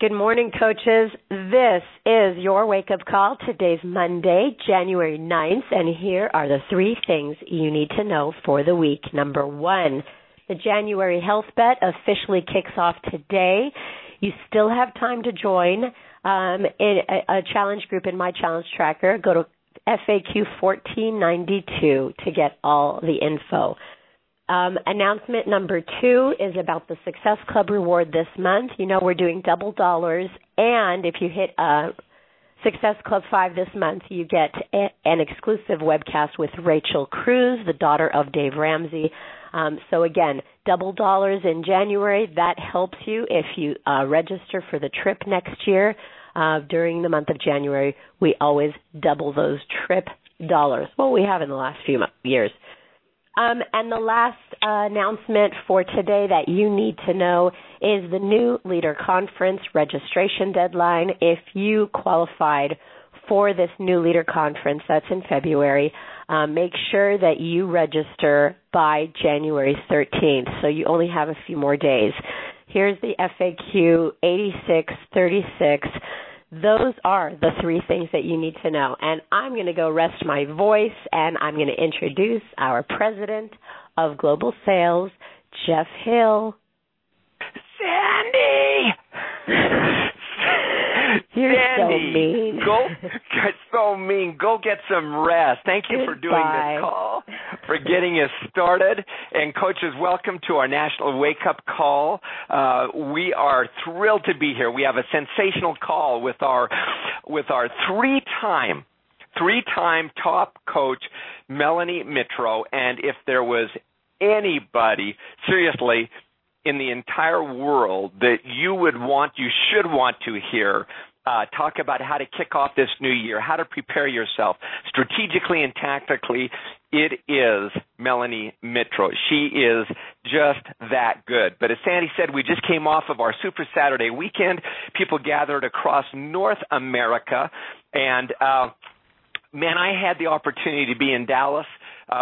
Good morning, coaches. This is your wake up call. Today's Monday, January 9th, and here are the three things you need to know for the week. Number one, the January Health Bet officially kicks off today. You still have time to join um, in a, a challenge group in my challenge tracker. Go to FAQ 1492 to get all the info. Um, announcement number two is about the Success Club reward this month. You know, we're doing double dollars, and if you hit uh, Success Club 5 this month, you get a, an exclusive webcast with Rachel Cruz, the daughter of Dave Ramsey. Um, so, again, double dollars in January. That helps you if you uh, register for the trip next year. Uh, during the month of January, we always double those trip dollars. Well, we have in the last few years. Um, and the last uh, announcement for today that you need to know is the new Leader Conference registration deadline. If you qualified for this new Leader Conference that's in February, um, make sure that you register by January 13th. So you only have a few more days. Here's the FAQ 8636 those are the three things that you need to know. And I'm going to go rest my voice and I'm going to introduce our president of global sales, Jeff Hill. You're Sandy, so mean. go, so mean. Go get some rest. Thank you Goodbye. for doing this call, for getting us started. And coaches, welcome to our national wake up call. Uh, we are thrilled to be here. We have a sensational call with our with our three time three time top coach Melanie Mitro. And if there was anybody seriously in the entire world that you would want, you should want to hear uh, talk about how to kick off this new year, how to prepare yourself strategically and tactically. It is Melanie Mitro. She is just that good. But as Sandy said, we just came off of our Super Saturday weekend. People gathered across North America, and uh, man, I had the opportunity to be in Dallas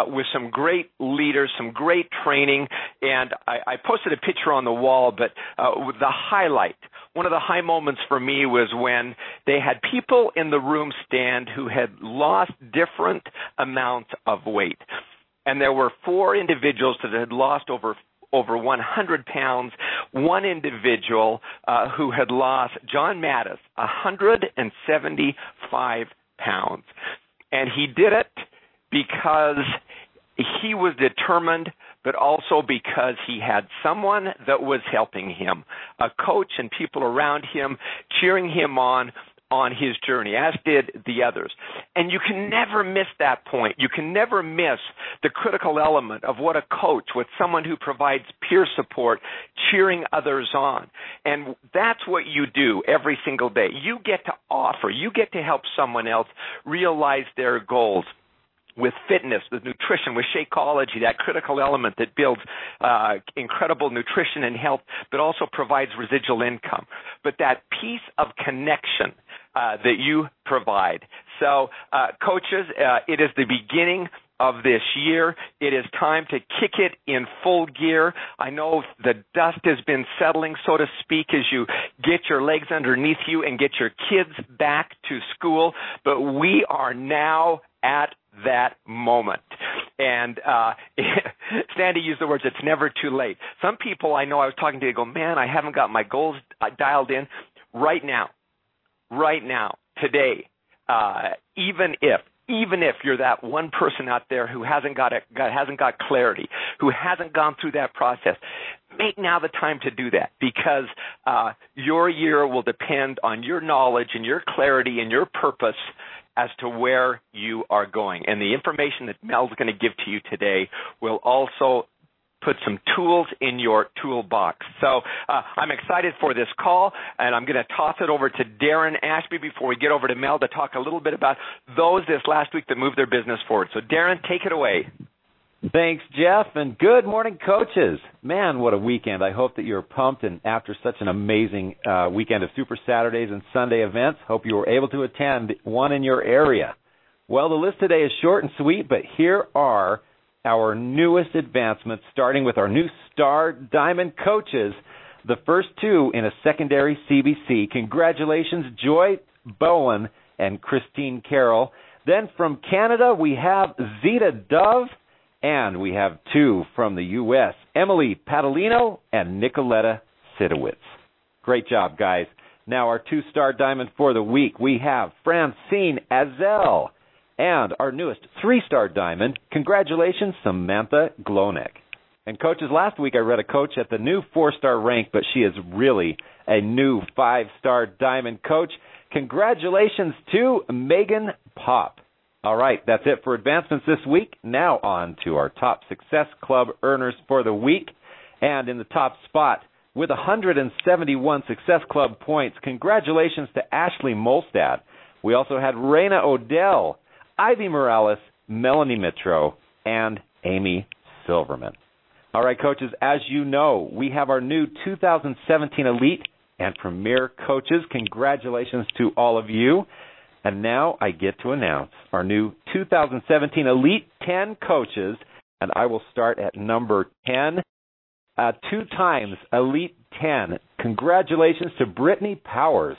with some great leaders, some great training, and I, I posted a picture on the wall. But uh, the highlight, one of the high moments for me, was when they had people in the room stand who had lost different amounts of weight, and there were four individuals that had lost over over 100 pounds. One individual uh, who had lost, John Mattis, 175 pounds. And he did it because he was determined, but also because he had someone that was helping him, a coach and people around him cheering him on on his journey, as did the others. And you can never miss that point. You can never miss the critical element of what a coach, what someone who provides peer support, cheering others on. And that's what you do every single day. You get to offer, you get to help someone else realize their goals with fitness, with nutrition, with Shakeology, that critical element that builds uh, incredible nutrition and health, but also provides residual income. But that piece of connection uh, that you provide. So, uh, coaches, uh, it is the beginning of this year. It is time to kick it in full gear. I know the dust has been settling, so to speak, as you get your legs underneath you and get your kids back to school, but we are now at that moment. And uh Sandy used the words, it's never too late. Some people I know I was talking to, they go, man, I haven't got my goals dialed in. Right now, right now, today, uh, even if even if you're that one person out there who hasn't got, it, got hasn't got clarity, who hasn't gone through that process, make now the time to do that because uh, your year will depend on your knowledge and your clarity and your purpose as to where you are going. And the information that Mel's going to give to you today will also put some tools in your toolbox. So uh, I'm excited for this call, and I'm going to toss it over to Darren Ashby before we get over to Mel to talk a little bit about those this last week that moved their business forward. So Darren, take it away. Thanks, Jeff, and good morning, coaches. Man, what a weekend. I hope that you're pumped and after such an amazing uh, weekend of Super Saturdays and Sunday events, hope you were able to attend one in your area. Well, the list today is short and sweet, but here are our newest advancements, starting with our new star diamond coaches the first two in a secondary CBC. Congratulations, Joy Bowen and Christine Carroll. Then from Canada, we have Zeta Dove, and we have two from the U.S., Emily Padalino and Nicoletta Sidowitz. Great job, guys. Now, our two star diamond for the week, we have Francine Azel. And our newest three star diamond, congratulations, Samantha Glonek. And coaches, last week I read a coach at the new four star rank, but she is really a new five star diamond coach. Congratulations to Megan Pop. All right, that's it for advancements this week. Now on to our top Success Club earners for the week. And in the top spot, with 171 Success Club points, congratulations to Ashley Molstad. We also had Raina Odell, Ivy Morales, Melanie Mitro, and Amy Silverman. All right, coaches, as you know, we have our new 2017 Elite and Premier coaches. Congratulations to all of you. And now I get to announce our new 2017 Elite 10 coaches, and I will start at number 10. Uh, two times Elite 10. Congratulations to Brittany Powers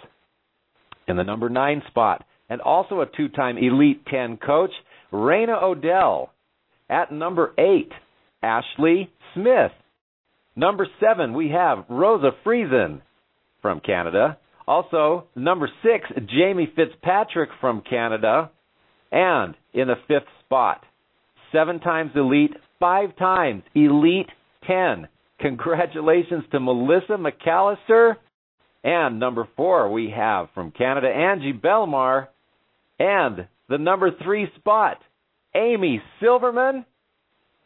in the number 9 spot, and also a two time Elite 10 coach, Raina Odell. At number 8, Ashley Smith. Number 7, we have Rosa Friesen from Canada. Also, number six, Jamie Fitzpatrick from Canada. And in the fifth spot, seven times elite, five times elite 10. Congratulations to Melissa McAllister. And number four, we have from Canada, Angie Belmar. And the number three spot, Amy Silverman.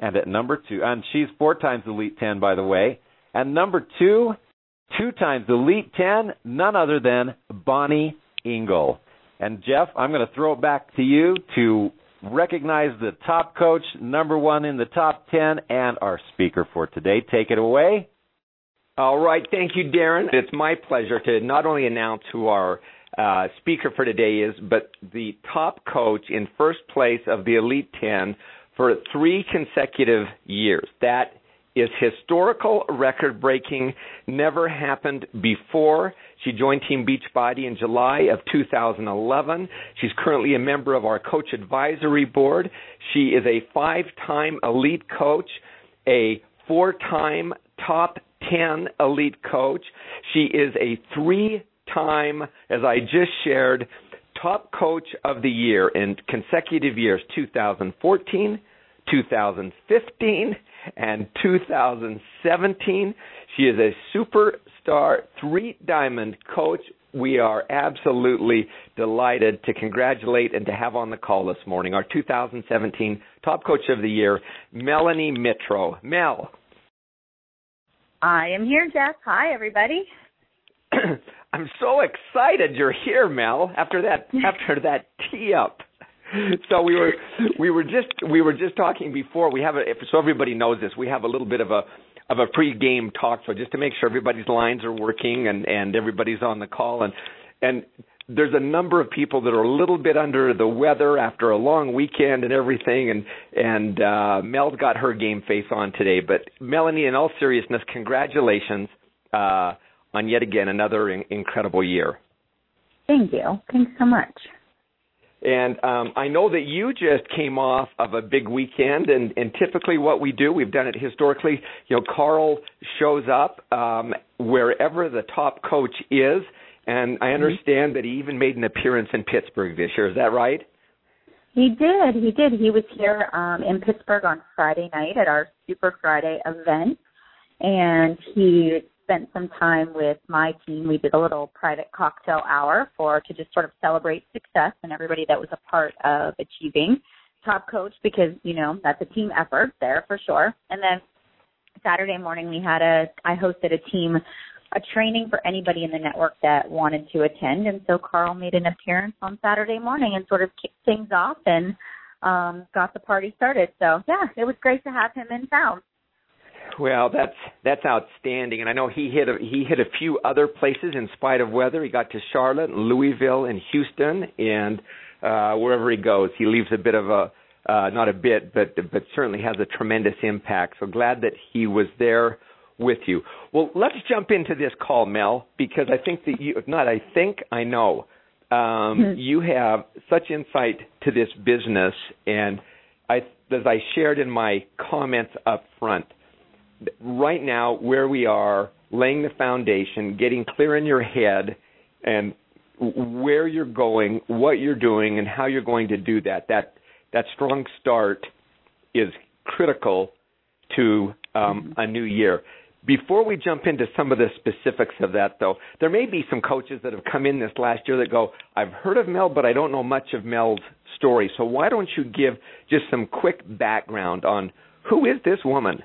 And at number two, and she's four times Elite 10, by the way. And number two, two times Elite 10, none other than Bonnie Engel. And Jeff, I'm going to throw it back to you to recognize the top coach, number one in the top 10, and our speaker for today. Take it away. All right. Thank you, Darren. It's my pleasure to not only announce who our uh, speaker for today is, but the top coach in first place of the Elite 10 for three consecutive years. That is historical, record breaking, never happened before. She joined Team Beachbody in July of 2011. She's currently a member of our coach advisory board. She is a five time elite coach, a four time top 10 elite coach. She is a three time, as I just shared, top coach of the year in consecutive years 2014, 2015, and 2017. She is a superstar three diamond coach. We are absolutely delighted to congratulate and to have on the call this morning our 2017 Top Coach of the Year, Melanie Mitro. Mel. I am here, Jeff. Hi, everybody. I'm so excited you're here, Mel. After that, after that tee up. so we were we were just we were just talking before. We have a so everybody knows this. We have a little bit of a of a pre-game talk, so just to make sure everybody's lines are working and and everybody's on the call. And and there's a number of people that are a little bit under the weather after a long weekend and everything. And and uh Mel's got her game face on today. But Melanie in all seriousness congratulations uh on yet again another in- incredible year. Thank you. Thanks so much and um, I know that you just came off of a big weekend, and, and typically what we do, we've done it historically. You know, Carl shows up um, wherever the top coach is, and I mm-hmm. understand mm-hmm. that he even made an appearance in Pittsburgh this year. Is that right? He did. He did. He was here um, in Pittsburgh on Friday night at our Super Friday event, and he spent some time with my team. We did a little private cocktail hour for to just sort of celebrate success and everybody that was a part of achieving top coach because you know that's a team effort there for sure. And then Saturday morning we had a I hosted a team a training for anybody in the network that wanted to attend and so Carl made an appearance on Saturday morning and sort of kicked things off and um got the party started. So yeah, it was great to have him in town. Well, that's that's outstanding, and I know he hit a, he hit a few other places in spite of weather. He got to Charlotte, and Louisville, and Houston, and uh, wherever he goes, he leaves a bit of a uh, not a bit, but but certainly has a tremendous impact. So glad that he was there with you. Well, let's jump into this call, Mel, because I think that you, if not I think, I know, um, hmm. you have such insight to this business. And I, as I shared in my comments up front, right now, where we are, laying the foundation, getting clear in your head, and where you're going, what you're doing, and how you're going to do that. That that strong start is critical to um, mm-hmm. a new year. Before we jump into some of the specifics of that, though, there may be some coaches that have come in this last year that go, I've heard of Mel, but I don't know much of Mel's story. So why don't you give just some quick background on who is this woman?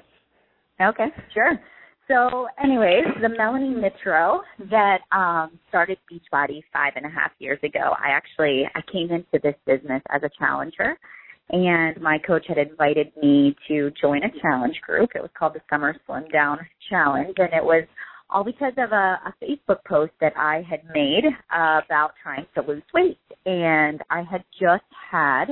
Okay, sure. So, anyways, the Melanie Mitro that um, started Beachbody five and a half years ago. I actually I came into this business as a challenger and my coach had invited me to join a challenge group. It was called the Summer Slim Down Challenge, and it was all because of a, a Facebook post that I had made uh, about trying to lose weight. And I had just had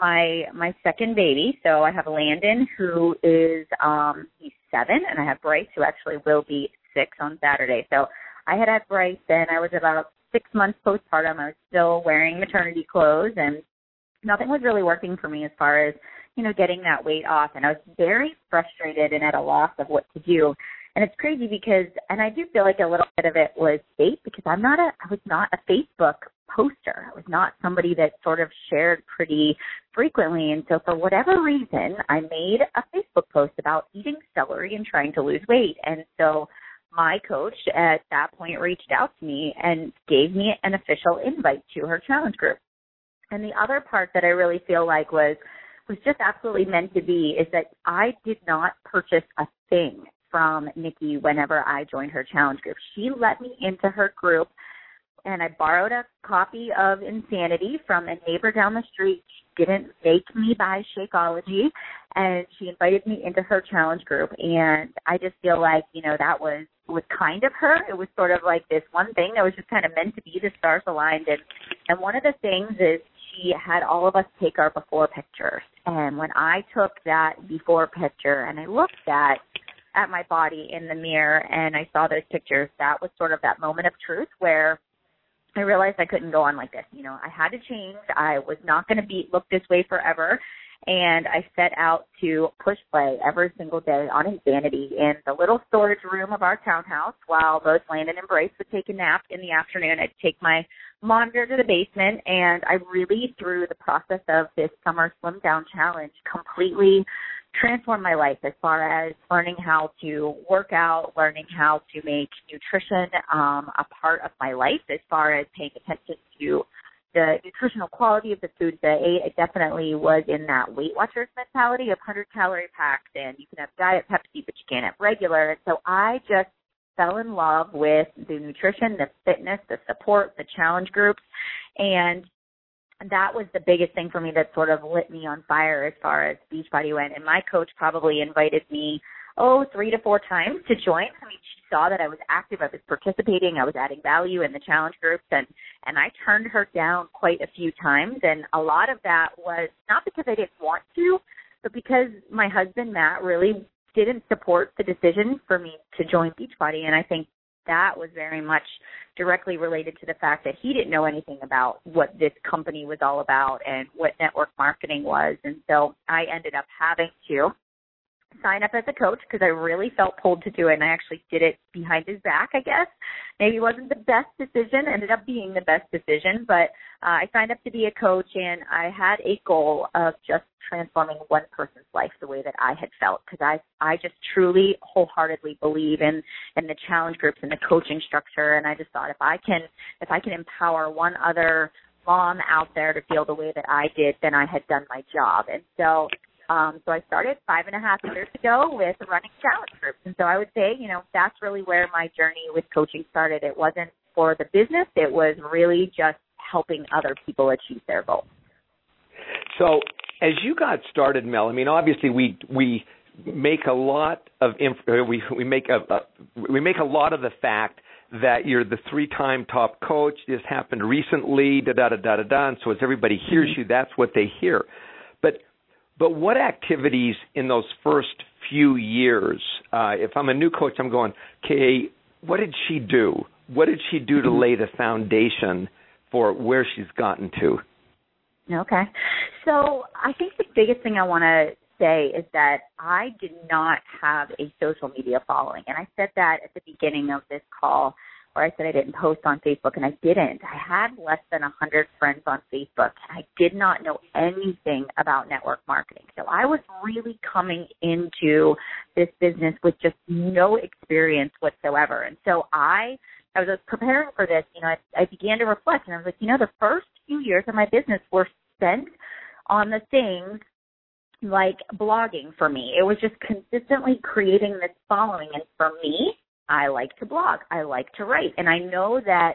my my second baby. So I have Landon who is um he's seven and I have Bryce who actually will be six on Saturday. So I had had Bryce and I was about six months postpartum. I was still wearing maternity clothes and nothing was really working for me as far as you know getting that weight off and i was very frustrated and at a loss of what to do and it's crazy because and i do feel like a little bit of it was fate because i'm not a i was not a facebook poster. I was not somebody that sort of shared pretty frequently. And so for whatever reason i made a facebook post about eating celery and trying to lose weight. And so my coach at that point reached out to me and gave me an official invite to her challenge group. And the other part that I really feel like was was just absolutely meant to be is that I did not purchase a thing from Nikki whenever I joined her challenge group. She let me into her group and I borrowed a copy of Insanity from a neighbor down the street. She didn't make me buy Shakeology and she invited me into her challenge group and I just feel like, you know, that was was kind of her. It was sort of like this one thing that was just kind of meant to be the stars aligned and and one of the things is she had all of us take our before pictures. And when I took that before picture and I looked at at my body in the mirror and I saw those pictures, that was sort of that moment of truth where I realized I couldn't go on like this. You know, I had to change. I was not going to be look this way forever and I set out to push play every single day on Insanity in the little storage room of our townhouse while both Landon and Bryce would take a nap in the afternoon. I'd take my monitor to the basement and I really through the process of this summer slim down challenge completely transformed my life as far as learning how to work out, learning how to make nutrition um, a part of my life as far as paying attention to the nutritional quality of the foods that I ate, it definitely was in that Weight Watchers mentality of 100 calorie packs and you can have Diet Pepsi, but you can't have regular. And so I just fell in love with the nutrition, the fitness, the support, the challenge groups. And that was the biggest thing for me that sort of lit me on fire as far as Beachbody went. And my coach probably invited me oh, three to four times to join. I mean, she saw that I was active, I was participating, I was adding value in the challenge groups, and and I turned her down quite a few times. And a lot of that was not because I didn't want to, but because my husband Matt really didn't support the decision for me to join Beachbody, and I think that was very much directly related to the fact that he didn't know anything about what this company was all about and what network marketing was. And so I ended up having to sign up as a coach because I really felt pulled to do it, and I actually did it behind his back. I guess maybe it wasn't the best decision, ended up being the best decision, but uh, I signed up to be a coach, and I had a goal of just transforming one person's life the way that I had felt because I I just truly wholeheartedly believe in in the challenge groups and the coaching structure, and I just thought if I can if I can empower one other mom out there to feel the way that I did, then I had done my job. And so um, so I started five and a half years ago with running challenge groups. And so I would say, you know, that's really where my journey with coaching started. It wasn't for the business, it was really just helping other people achieve their goals. So as you got started, Mel, I mean, obviously we we make a lot of inf- uh, we we make a, a we make a lot of the fact that you're the three-time top coach. This happened recently, da da da da da da. And so as everybody hears mm-hmm. you, that's what they hear. But what activities in those first few years, uh, if I'm a new coach, I'm going, okay, what did she do? What did she do to mm-hmm. lay the foundation for where she's gotten to? Okay. So I think the biggest thing I want to say is that I did not have a social media following. And I said that at the beginning of this call where I said I didn't post on Facebook, and I didn't. I had less than 100 friends on Facebook, and I did not know anything about network marketing. So I was really coming into this business with just no experience whatsoever. And so I, I was preparing for this, you know, I, I began to reflect, and I was like, you know, the first few years of my business were spent on the things like blogging for me. It was just consistently creating this following. And for me, I like to blog. I like to write. And I know that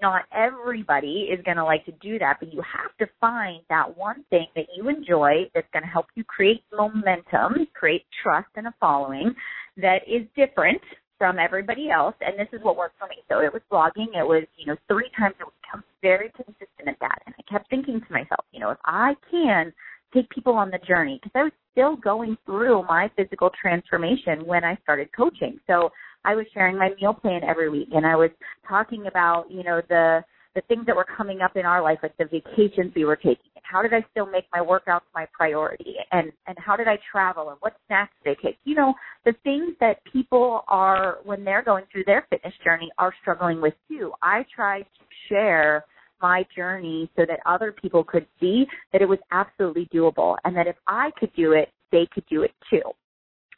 not everybody is going to like to do that, but you have to find that one thing that you enjoy that's going to help you create momentum, create trust and a following that is different from everybody else. And this is what worked for me. So it was blogging. It was, you know, three times a week. I'm very consistent at that. And I kept thinking to myself, you know, if I can take people on the journey, because I was still going through my physical transformation when I started coaching. So I was sharing my meal plan every week and I was talking about, you know, the the things that were coming up in our life, like the vacations we were taking, and how did I still make my workouts my priority, and and how did I travel, and what snacks did I take? You know, the things that people are when they're going through their fitness journey are struggling with too. I tried to share my journey so that other people could see that it was absolutely doable, and that if I could do it, they could do it too.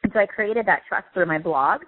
And so I created that trust through my blog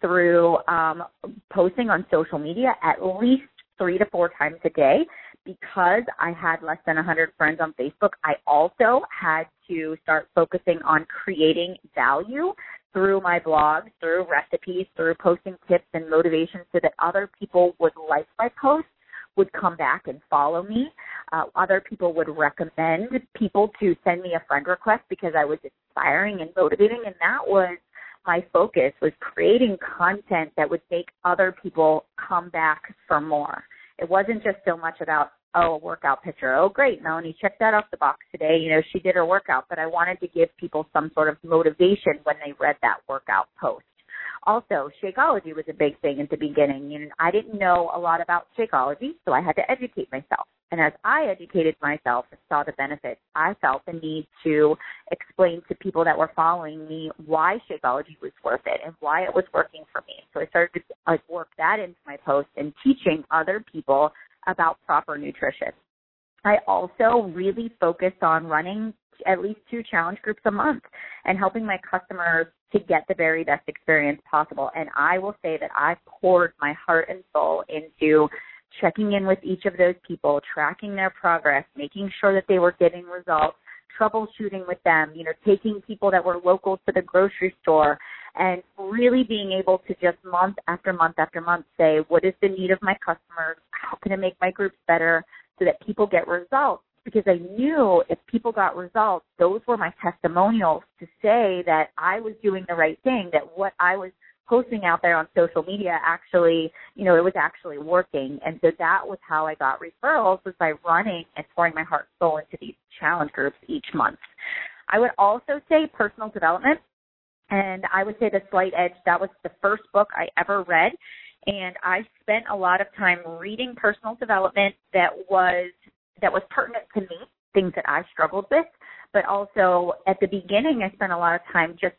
through um, posting on social media at least three to four times a day. Because I had less than 100 friends on Facebook, I also had to start focusing on creating value through my blog, through recipes, through posting tips and motivation so that other people would like my posts, would come back and follow me. Uh, other people would recommend people to send me a friend request because I was inspiring and motivating, and that was my focus was creating content that would make other people come back for more. It wasn't just so much about, oh, a workout picture. Oh, great, Melanie checked that off the box today. You know, she did her workout, but I wanted to give people some sort of motivation when they read that workout post. Also, Shakeology was a big thing at the beginning. And I didn't know a lot about Shakeology, so I had to educate myself. And as I educated myself and saw the benefits, I felt the need to explain to people that were following me why Shakeology was worth it and why it was working for me. So I started to like work that into my post and teaching other people about proper nutrition. I also really focused on running at least two challenge groups a month and helping my customers to get the very best experience possible. And I will say that I poured my heart and soul into checking in with each of those people, tracking their progress, making sure that they were getting results, troubleshooting with them, you know, taking people that were local to the grocery store and really being able to just month after month after month say, what is the need of my customers? How can I make my groups better so that people get results? Because I knew if people got results, those were my testimonials to say that I was doing the right thing, that what I was posting out there on social media actually, you know, it was actually working. And so that was how I got referrals was by running and pouring my heart and soul into these challenge groups each month. I would also say personal development. And I would say The Slight Edge, that was the first book I ever read. And I spent a lot of time reading personal development that was that was pertinent to me, things that I struggled with. But also at the beginning I spent a lot of time just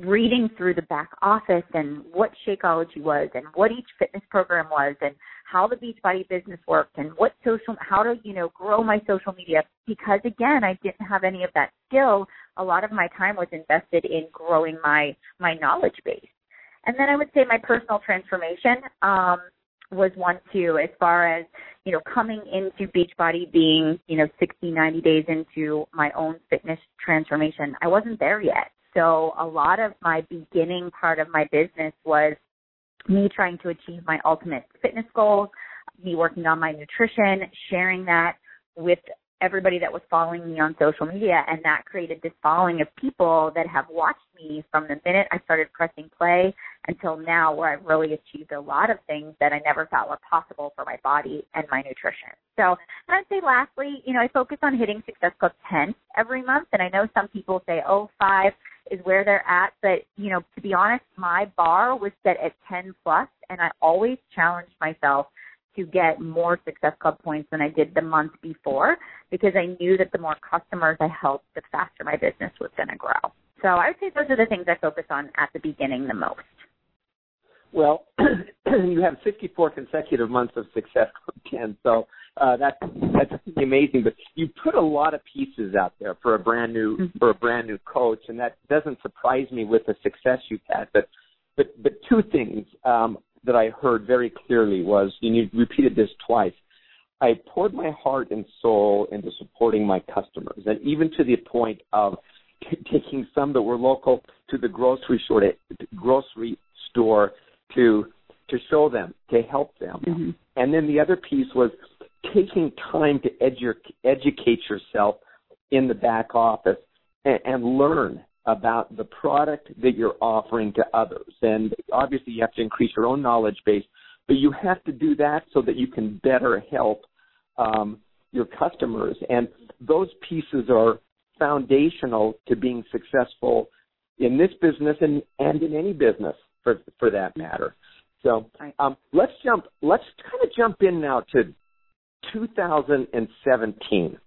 reading through the back office and what Shakeology was and what each fitness program was and how the Beachbody business worked and what social, how to, you know, grow my social media because again, I didn't have any of that skill. A lot of my time was invested in growing my, my knowledge base. And then I would say my personal transformation, um, was one too, as far as, you know, coming into Beachbody being, you know, 60, 90 days into my own fitness transformation. I wasn't there yet. So a lot of my beginning part of my business was me trying to achieve my ultimate fitness goals, me working on my nutrition, sharing that with everybody that was following me on social media and that created this following of people that have watched me from the minute I started pressing play until now where I've really achieved a lot of things that I never thought were possible for my body and my nutrition. So and I'd say lastly, you know, I focus on hitting Success Club 10 every month and I know some people say, oh, five is where they're at. But, you know, to be honest, my bar was set at 10 plus and I always challenged myself to get more Success Club points than I did the month before because I knew that the more customers I helped, the faster my business was going to grow. So I would say those are the things I focus on at the beginning the most. Well, you have 64 consecutive months of success, Ken. So uh, that's that's amazing. But you put a lot of pieces out there for a brand new mm-hmm. for a brand new coach, and that doesn't surprise me with the success you've had. But but but two things um, that I heard very clearly was, and you repeated this twice. I poured my heart and soul into supporting my customers, and even to the point of t- taking some that were local to the grocery store, grocery store to to show them, to help them. Mm-hmm. And then the other piece was taking time to edu- educate yourself in the back office and, and learn about the product that you're offering to others. And obviously, you have to increase your own knowledge base, but you have to do that so that you can better help um, your customers. And those pieces are foundational to being successful in this business and, and in any business for for that matter. So um, let's jump. Let's kind of jump in now to 2017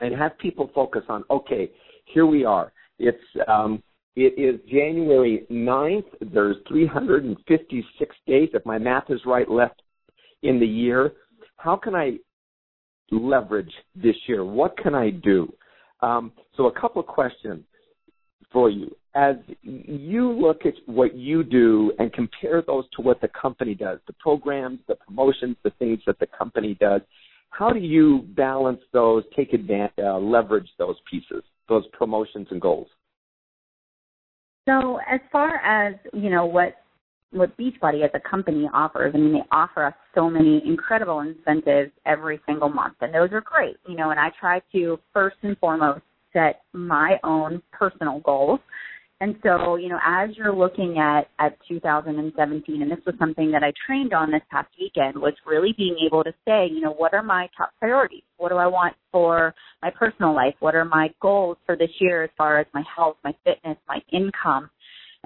and have people focus on. Okay, here we are. It's um, it is January 9th. There's 356 days, if my math is right, left in the year. How can I leverage this year? What can I do? Um, so, a couple of questions for you as you look at what you do and compare those to what the company does, the programs, the promotions, the things that the company does, how do you balance those, take advantage, uh, leverage those pieces, those promotions and goals? So, as far as you know, what what Beachbody as a company offers, I mean, they offer us so many incredible incentives every single month, and those are great. You know, and I try to first and foremost set my own personal goals and so, you know, as you're looking at, at 2017, and this was something that I trained on this past weekend, was really being able to say, you know, what are my top priorities? What do I want for my personal life? What are my goals for this year as far as my health, my fitness, my income,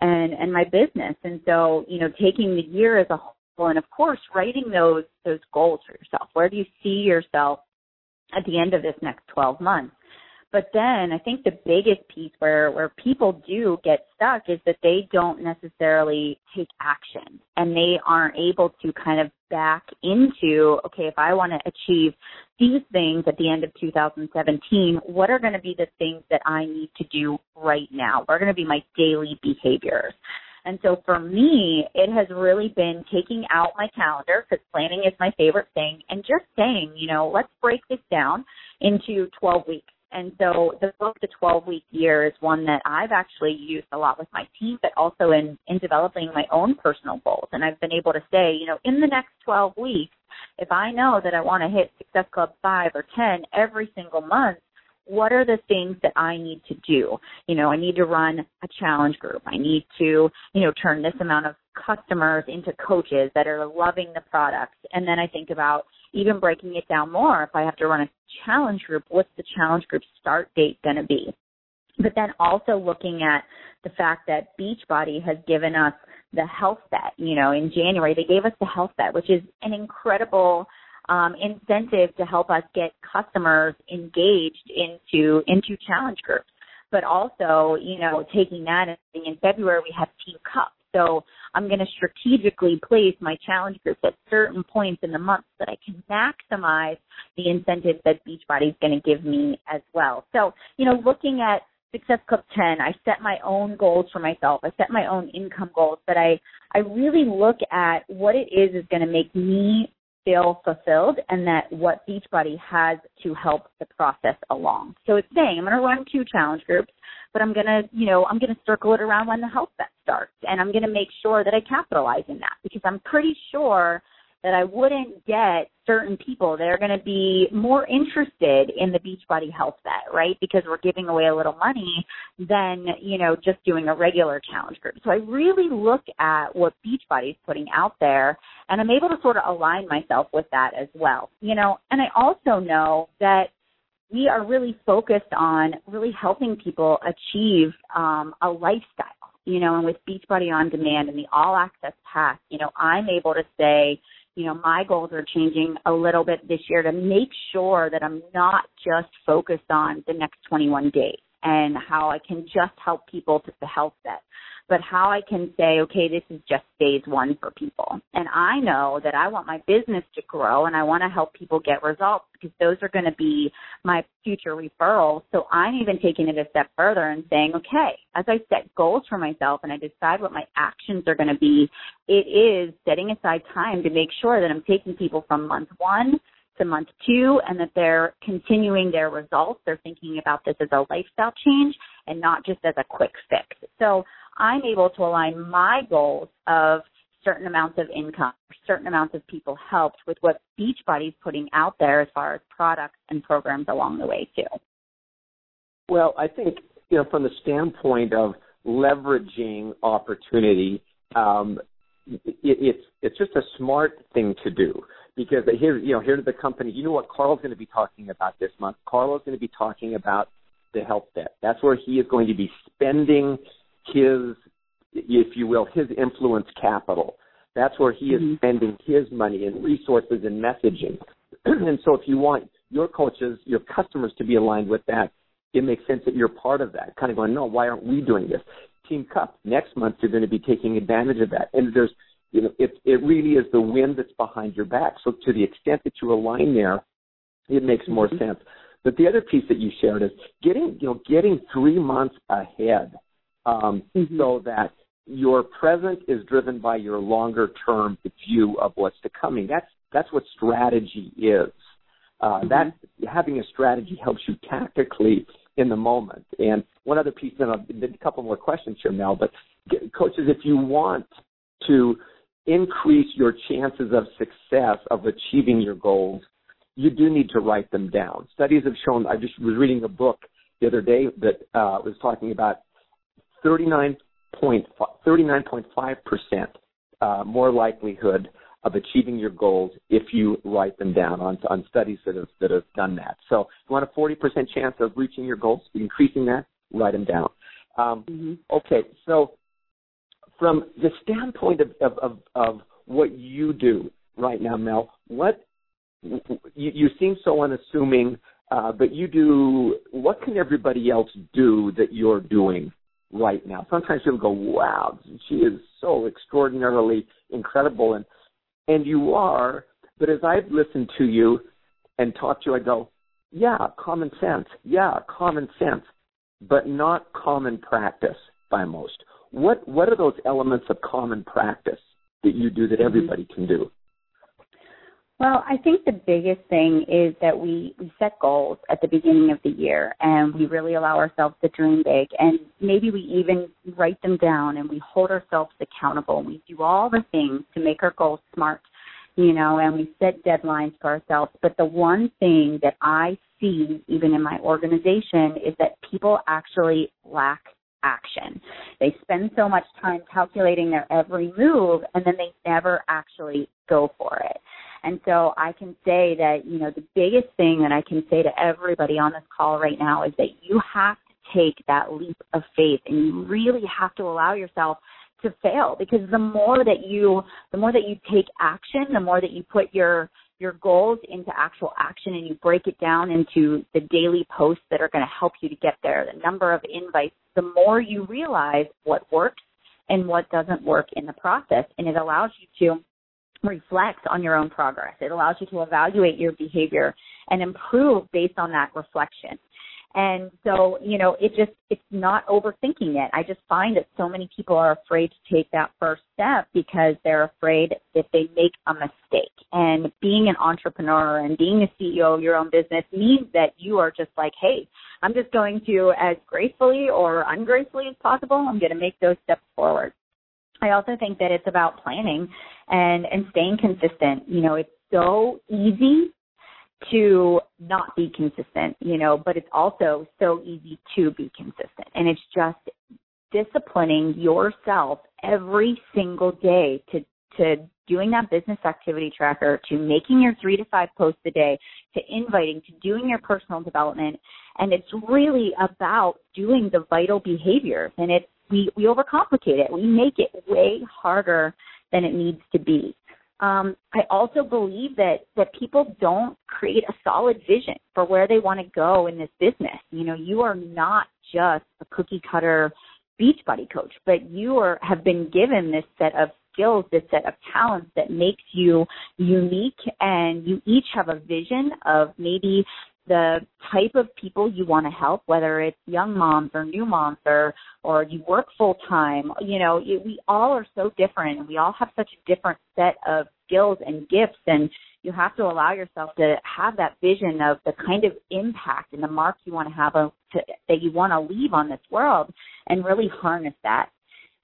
and, and my business? And so, you know, taking the year as a whole, and of course, writing those, those goals for yourself. Where do you see yourself at the end of this next 12 months? But then I think the biggest piece where, where people do get stuck is that they don't necessarily take action and they aren't able to kind of back into, okay, if I want to achieve these things at the end of 2017, what are going to be the things that I need to do right now? What are going to be my daily behaviors? And so for me, it has really been taking out my calendar because planning is my favorite thing and just saying, you know, let's break this down into 12 weeks and so the book, The 12 Week Year, is one that I've actually used a lot with my team, but also in, in developing my own personal goals. And I've been able to say, you know, in the next 12 weeks, if I know that I want to hit Success Club 5 or 10 every single month, what are the things that I need to do? You know, I need to run a challenge group. I need to, you know, turn this amount of customers into coaches that are loving the product. And then I think about even breaking it down more. If I have to run a challenge group, what's the challenge group start date going to be? But then also looking at the fact that Beachbody has given us the health bet. You know, in January they gave us the health bet, which is an incredible um, incentive to help us get customers engaged into into challenge groups. But also, you know, taking that and in February we have Team Cup. So I'm going to strategically place my challenge groups at certain points in the month so that I can maximize the incentives that Beachbody is going to give me as well. So, you know, looking at Success Club 10, I set my own goals for myself. I set my own income goals, but I, I really look at what it is is going to make me feel fulfilled and that what Beachbody has to help the process along. So it's saying I'm going to run two challenge groups, but I'm going to, you know, I'm going to circle it around when the health bet starts and I'm going to make sure that I capitalize in that because I'm pretty sure – that I wouldn't get certain people that are going to be more interested in the Beachbody Health Bet, right? Because we're giving away a little money than, you know, just doing a regular challenge group. So I really look at what Beachbody is putting out there and I'm able to sort of align myself with that as well, you know, and I also know that we are really focused on really helping people achieve um, a lifestyle. You know, and with Beachbody on Demand and the All Access Pass, you know, I'm able to say, you know, my goals are changing a little bit this year to make sure that I'm not just focused on the next 21 days and how I can just help people to the health set but how I can say, okay, this is just phase one for people. And I know that I want my business to grow and I want to help people get results because those are going to be my future referrals. So I'm even taking it a step further and saying, okay, as I set goals for myself and I decide what my actions are going to be, it is setting aside time to make sure that I'm taking people from month one to month two and that they're continuing their results. They're thinking about this as a lifestyle change and not just as a quick fix. So I'm able to align my goals of certain amounts of income, certain amounts of people helped with what Beachbody's putting out there as far as products and programs along the way too. Well, I think you know from the standpoint of leveraging opportunity, um, it, it's it's just a smart thing to do because here you know here to the company. You know what Carl's going to be talking about this month. Carl's going to be talking about the health bet. That's where he is going to be spending his, if you will, his influence capital. That's where he is mm-hmm. spending his money and resources and messaging. and so if you want your coaches, your customers to be aligned with that, it makes sense that you're part of that. Kind of going, no, why aren't we doing this? Team Cup next month, you're going to be taking advantage of that. And there's, you know, it it really is the wind that's behind your back. So to the extent that you align there, it makes more mm-hmm. sense. But the other piece that you shared is getting, you know, getting three months ahead um, mm-hmm. so that your present is driven by your longer term view of what's to coming. That's that's what strategy is. Uh, mm-hmm. That having a strategy helps you tactically in the moment. And one other piece, then a couple more questions here, Mel. But coaches, if you want to increase your chances of success of achieving your goals, you do need to write them down. Studies have shown. I just was reading a book the other day that uh, was talking about 39.5% uh, more likelihood of achieving your goals if you write them down on, on studies that have, that have done that. So you want a 40% chance of reaching your goals, increasing that, write them down. Um, mm-hmm. Okay, so from the standpoint of, of, of, of, what you do right now, Mel, what you, you seem so unassuming, uh, but you do. What can everybody else do that you're doing right now. Sometimes people go, "Wow, she is so extraordinarily incredible," and and you are. But as I've listened to you and talked to you, I go, "Yeah, common sense. Yeah, common sense, but not common practice by most." What what are those elements of common practice that you do that mm-hmm. everybody can do? Well, I think the biggest thing is that we, we set goals at the beginning of the year and we really allow ourselves to dream big and maybe we even write them down and we hold ourselves accountable. and We do all the things to make our goals smart, you know, and we set deadlines for ourselves. But the one thing that I see even in my organization is that people actually lack action. They spend so much time calculating their every move and then they never actually go for it. And so I can say that, you know, the biggest thing that I can say to everybody on this call right now is that you have to take that leap of faith and you really have to allow yourself to fail because the more that you the more that you take action, the more that you put your your goals into actual action and you break it down into the daily posts that are going to help you to get there, the number of invites, the more you realize what works and what doesn't work in the process. And it allows you to reflect on your own progress. It allows you to evaluate your behavior and improve based on that reflection. And so, you know, it just, it's not overthinking it. I just find that so many people are afraid to take that first step because they're afraid if they make a mistake. And being an entrepreneur and being a CEO of your own business means that you are just like, hey, I'm just going to, as gracefully or ungracefully as possible, I'm going to make those steps forward. I also think that it's about planning and and staying consistent. You know, it's so easy to not be consistent, you know, but it's also so easy to be consistent. And it's just disciplining yourself every single day to to doing that business activity tracker to making your three to five posts a day to inviting to doing your personal development. And it's really about doing the vital behaviors. And it's, we, we overcomplicate it. We make it way harder than it needs to be. Um, I also believe that that people don't create a solid vision for where they want to go in this business. You know, you are not just a cookie cutter beach Beachbody coach, but you are have been given this set of skills, this set of talents that makes you unique, and you each have a vision of maybe the type of people you want to help, whether it's young moms or new moms or or you work full time. You know, we all are so different, and we all have such a different set of skills and gifts, and you have to allow yourself to have that vision of the kind of impact and the mark you want to have a, to, that you want to leave on this world, and really harness that.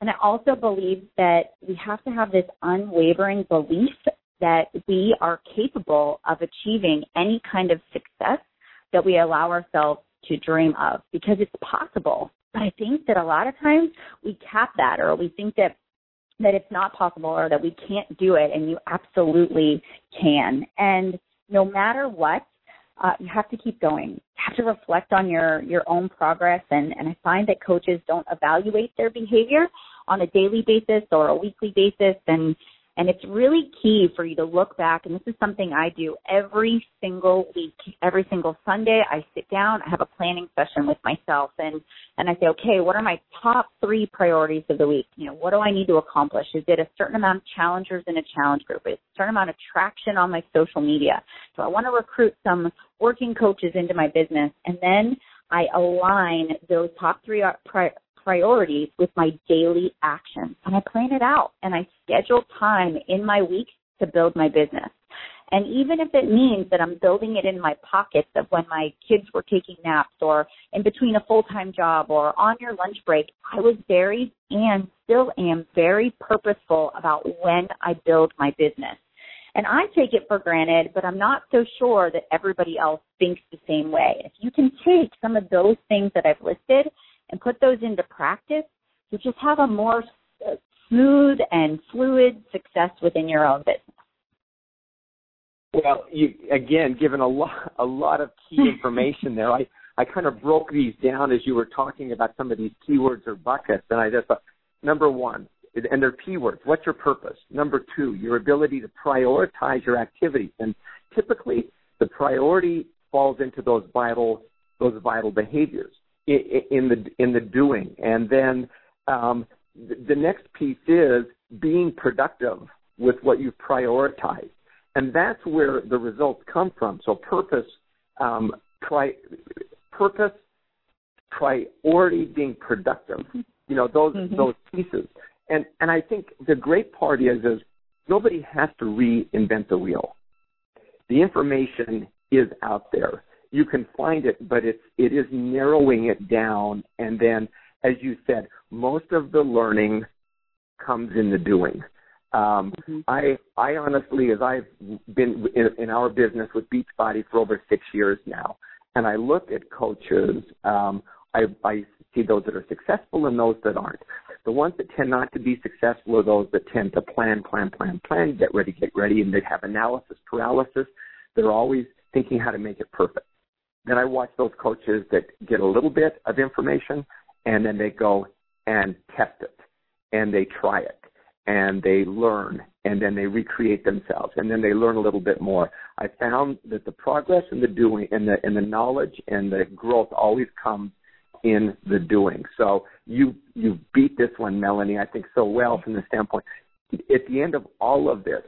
And I also believe that we have to have this unwavering belief that we are capable of achieving any kind of success that we allow ourselves to dream of because it's possible. But I think that a lot of times we cap that or we think that that it's not possible or that we can't do it and you absolutely can. And no matter what, uh, you have to keep going. You have to reflect on your, your own progress and, and I find that coaches don't evaluate their behavior on a daily basis or a weekly basis and and it's really key for you to look back, and this is something I do every single week, every single Sunday. I sit down, I have a planning session with myself, and and I say, okay, what are my top three priorities of the week? You know, what do I need to accomplish? Is it a certain amount of challengers in a challenge group? Is it a certain amount of traction on my social media? Do I want to recruit some working coaches into my business? And then I align those top three uh, priorities with my daily actions. And I plan it out and I schedule time in my week to build my business. And even if it means that I'm building it in my pockets of when my kids were taking naps or in between a full-time job or on your lunch break, I was very and still am very purposeful about when I build my business. And I take it for granted, but I'm not so sure that everybody else thinks the same way. If you can take some of those things that I've listed and put those into practice, you just have a more uh, smooth and fluid success within your own business. Well, you again given a lot a lot of key information there. I I kind of broke these down as you were talking about some of these keywords or buckets, and I just thought number one, and they're keywords. What's your purpose? Number two, your ability to prioritize your activities, and typically the priority falls into those vital those vital behaviors in the in the doing, and then um, the next piece is being productive with what you've prioritized, and that's where the results come from. So purpose, um, pri- purpose, priority, being productive. You know those mm-hmm. those pieces, and and I think the great part is is nobody has to reinvent the wheel. The information is out there you can find it, but it's it is narrowing it down. And then, as you said, most of the learning comes in the doing. Um, mm-hmm. I I honestly, as I've been in, in our business with Beachbody for over six years now, and I look at coaches, um, I, I see those that are successful and those that aren't. The ones that tend not to be successful are those that tend to plan, plan, plan, plan, get ready, get ready, and they have analysis paralysis. They're always thinking how to make it perfect. Then I watch those coaches that get a little bit of information and then they go and test it and they try it and they learn and then they recreate themselves and then they learn a little bit more. I found that the progress and the doing and the and the knowledge and the growth always comes in the doing. So you you beat this one, Melanie, I think so well from the standpoint. At the end of all of this,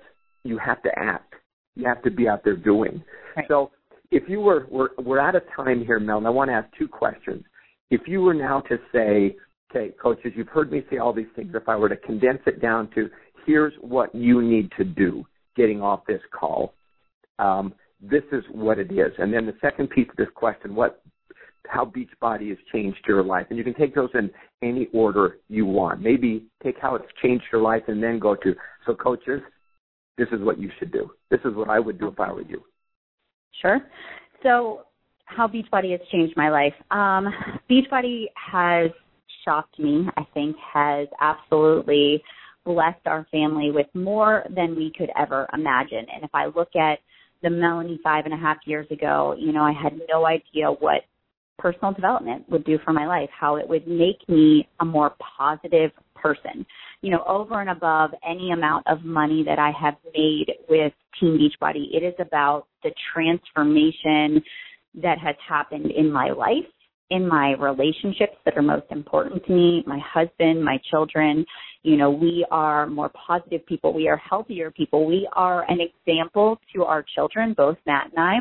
you have to act. You have to be out there doing. Right. So if you were we're, we're out of time here, Mel, and I want to ask two questions. If you were now to say, okay, coaches, you've heard me say all these things. If I were to condense it down to here's what you need to do getting off this call, um, this is what it is. And then the second piece of this question, what how Beachbody has changed your life. And you can take those in any order you want. Maybe take how it's changed your life and then go to, so coaches, this is what you should do. This is what I would do if I were you. Sure. So, how Beachbody has changed my life. Um, Beachbody has shocked me. I think has absolutely blessed our family with more than we could ever imagine. And if I look at the Melanie five and a half years ago, you know, I had no idea what personal development would do for my life, how it would make me a more positive person. You know, over and above any amount of money that I have made with Team Beachbody, it is about the transformation that has happened in my life, in my relationships that are most important to me, my husband, my children. You know, we are more positive people. We are healthier people. We are an example to our children, both Matt and I,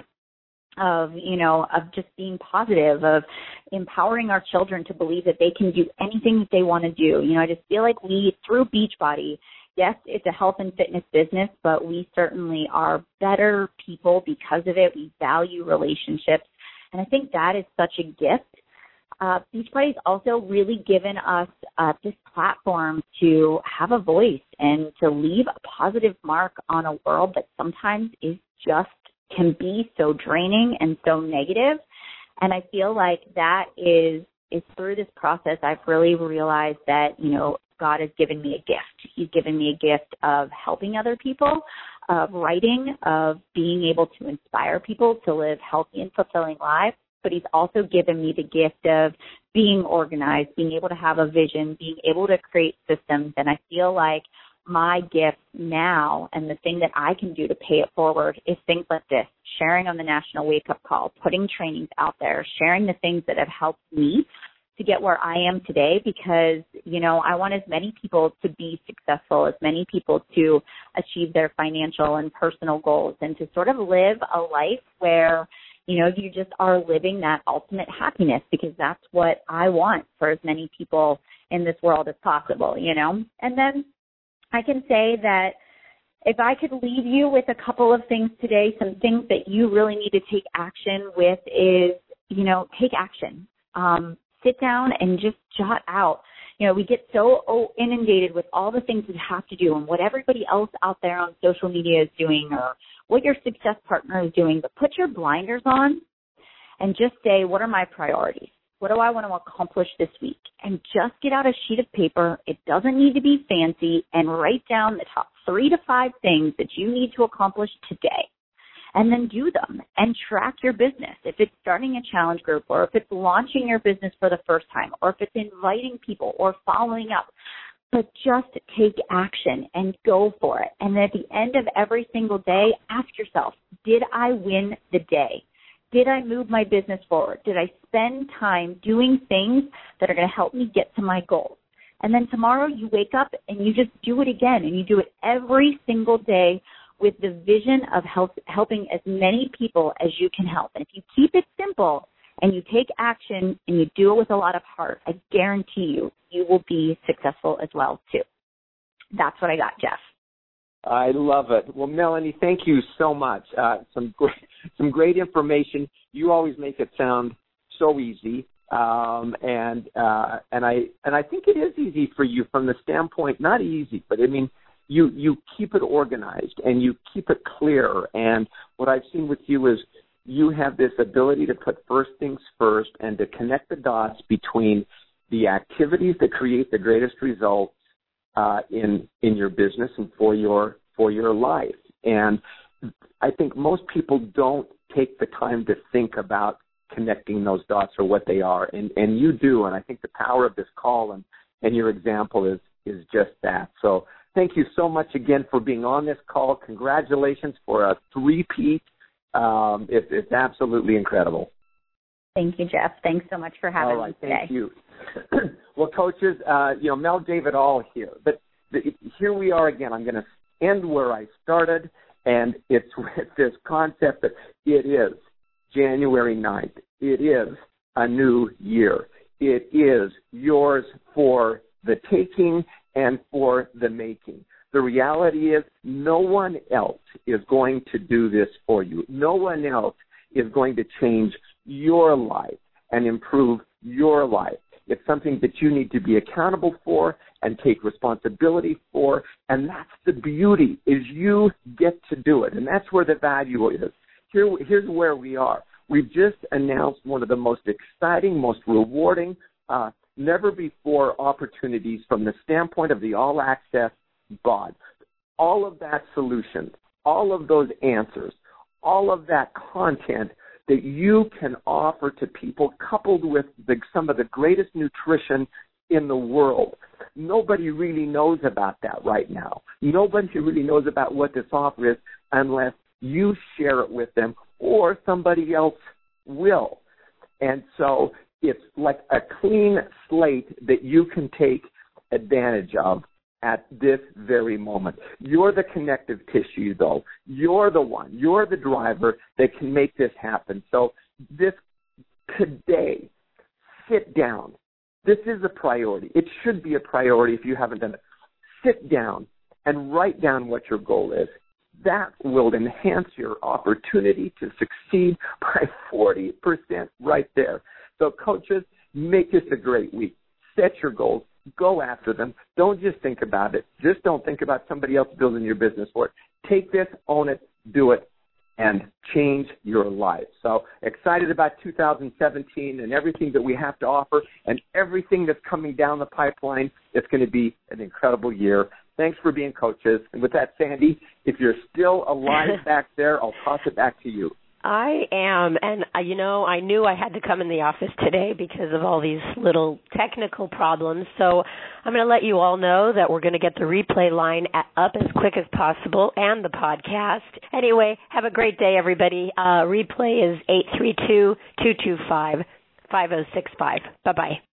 of you know of just being positive of empowering our children to believe that they can do anything that they want to do. You know i just feel like we through beachbody yes it's a health and fitness business but we certainly are better people because of it. We value relationships. And i think that is such a gift. Uh, Beachbody's also really given us uh, this platform to have a voice and to leave a positive mark on a world that sometimes is just can be so draining and so negative. And I feel like that is is through this process I've really realized that, you know, God has given me a gift. He's given me a gift of helping other people, of writing, of being able to inspire people to live healthy and fulfilling lives. But he's also given me the gift of being organized, being able to have a vision, being able to create systems. And I feel like my gift now and the thing that I can do to pay it forward is things like this sharing on the National Wake Up Call, putting trainings out there, sharing the things that have helped me to get where I am today because, you know, I want as many people to be successful, as many people to achieve their financial and personal goals and to sort of live a life where, you know, you just are living that ultimate happiness because that's what I want for as many people in this world as possible, you know? And then I can say that if I could leave you with a couple of things today, some things that you really need to take action with is, you know, take action. Um, sit down and just jot out. You know, we get so inundated with all the things we have to do and what everybody else out there on social media is doing or what your success partner is doing, but put your blinders on and just say, what are my priorities? What do I want to accomplish this week? And just get out a sheet of paper. It doesn't need to be fancy and write down the top three to five things that you need to accomplish today. And then do them and track your business. If it's starting a challenge group or if it's launching your business for the first time or if it's inviting people or following up, but just take action and go for it. And at the end of every single day, ask yourself, did I win the day? Did I move my business forward? Did I spend time doing things that are going to help me get to my goals? And then tomorrow you wake up and you just do it again and you do it every single day with the vision of help, helping as many people as you can help. And if you keep it simple and you take action and you do it with a lot of heart, I guarantee you, you will be successful as well too. That's what I got, Jeff. I love it. Well, Melanie, thank you so much. Uh, some great, some great information. You always make it sound so easy, um, and uh, and I and I think it is easy for you from the standpoint, not easy, but I mean, you you keep it organized and you keep it clear. And what I've seen with you is you have this ability to put first things first and to connect the dots between the activities that create the greatest results uh, in in your business and for your for your life. And I think most people don't take the time to think about connecting those dots or what they are, and and you do. And I think the power of this call and and your example is is just that. So thank you so much again for being on this call. Congratulations for a three-peat. Um, it's, it's absolutely incredible. Thank you, Jeff. Thanks so much for having right, me today. Thank you. well, coaches, uh, you know, Mel gave it all here, but the, here we are again. I'm going to end where I started, and it's with this concept that it is January 9th. It is a new year. It is yours for the taking and for the making. The reality is no one else is going to do this for you. No one else is going to change your life and improve your life. It's something that you need to be accountable for and take responsibility for. And that's the beauty is you get to do it. And that's where the value is. Here, here's where we are. We've just announced one of the most exciting, most rewarding, uh, never before opportunities from the standpoint of the all access God. All of that solution, all of those answers, all of that content that you can offer to people coupled with the, some of the greatest nutrition in the world. Nobody really knows about that right now. Nobody really knows about what this offer is unless you share it with them or somebody else will. And so it's like a clean slate that you can take advantage of at this very moment. You're the connective tissue though. You're the one. You're the driver that can make this happen. So this today, sit down. This is a priority. It should be a priority if you haven't done it. Sit down and write down what your goal is. That will enhance your opportunity to succeed by 40% right there. So coaches, make this a great week. Set your goals Go after them. Don't just think about it. Just don't think about somebody else building your business for it. Take this, own it, do it, and change your life. So excited about 2017 and everything that we have to offer and everything that's coming down the pipeline. It's going to be an incredible year. Thanks for being coaches. And with that, Sandy, if you're still alive back there, I'll toss it back to you. I am, and uh, you know, I knew I had to come in the office today because of all these little technical problems. So I'm going to let you all know that we're going to get the replay line up as quick as possible and the podcast. Anyway, have a great day, everybody. Uh, replay is eight three two two two five five zero six five. Bye bye.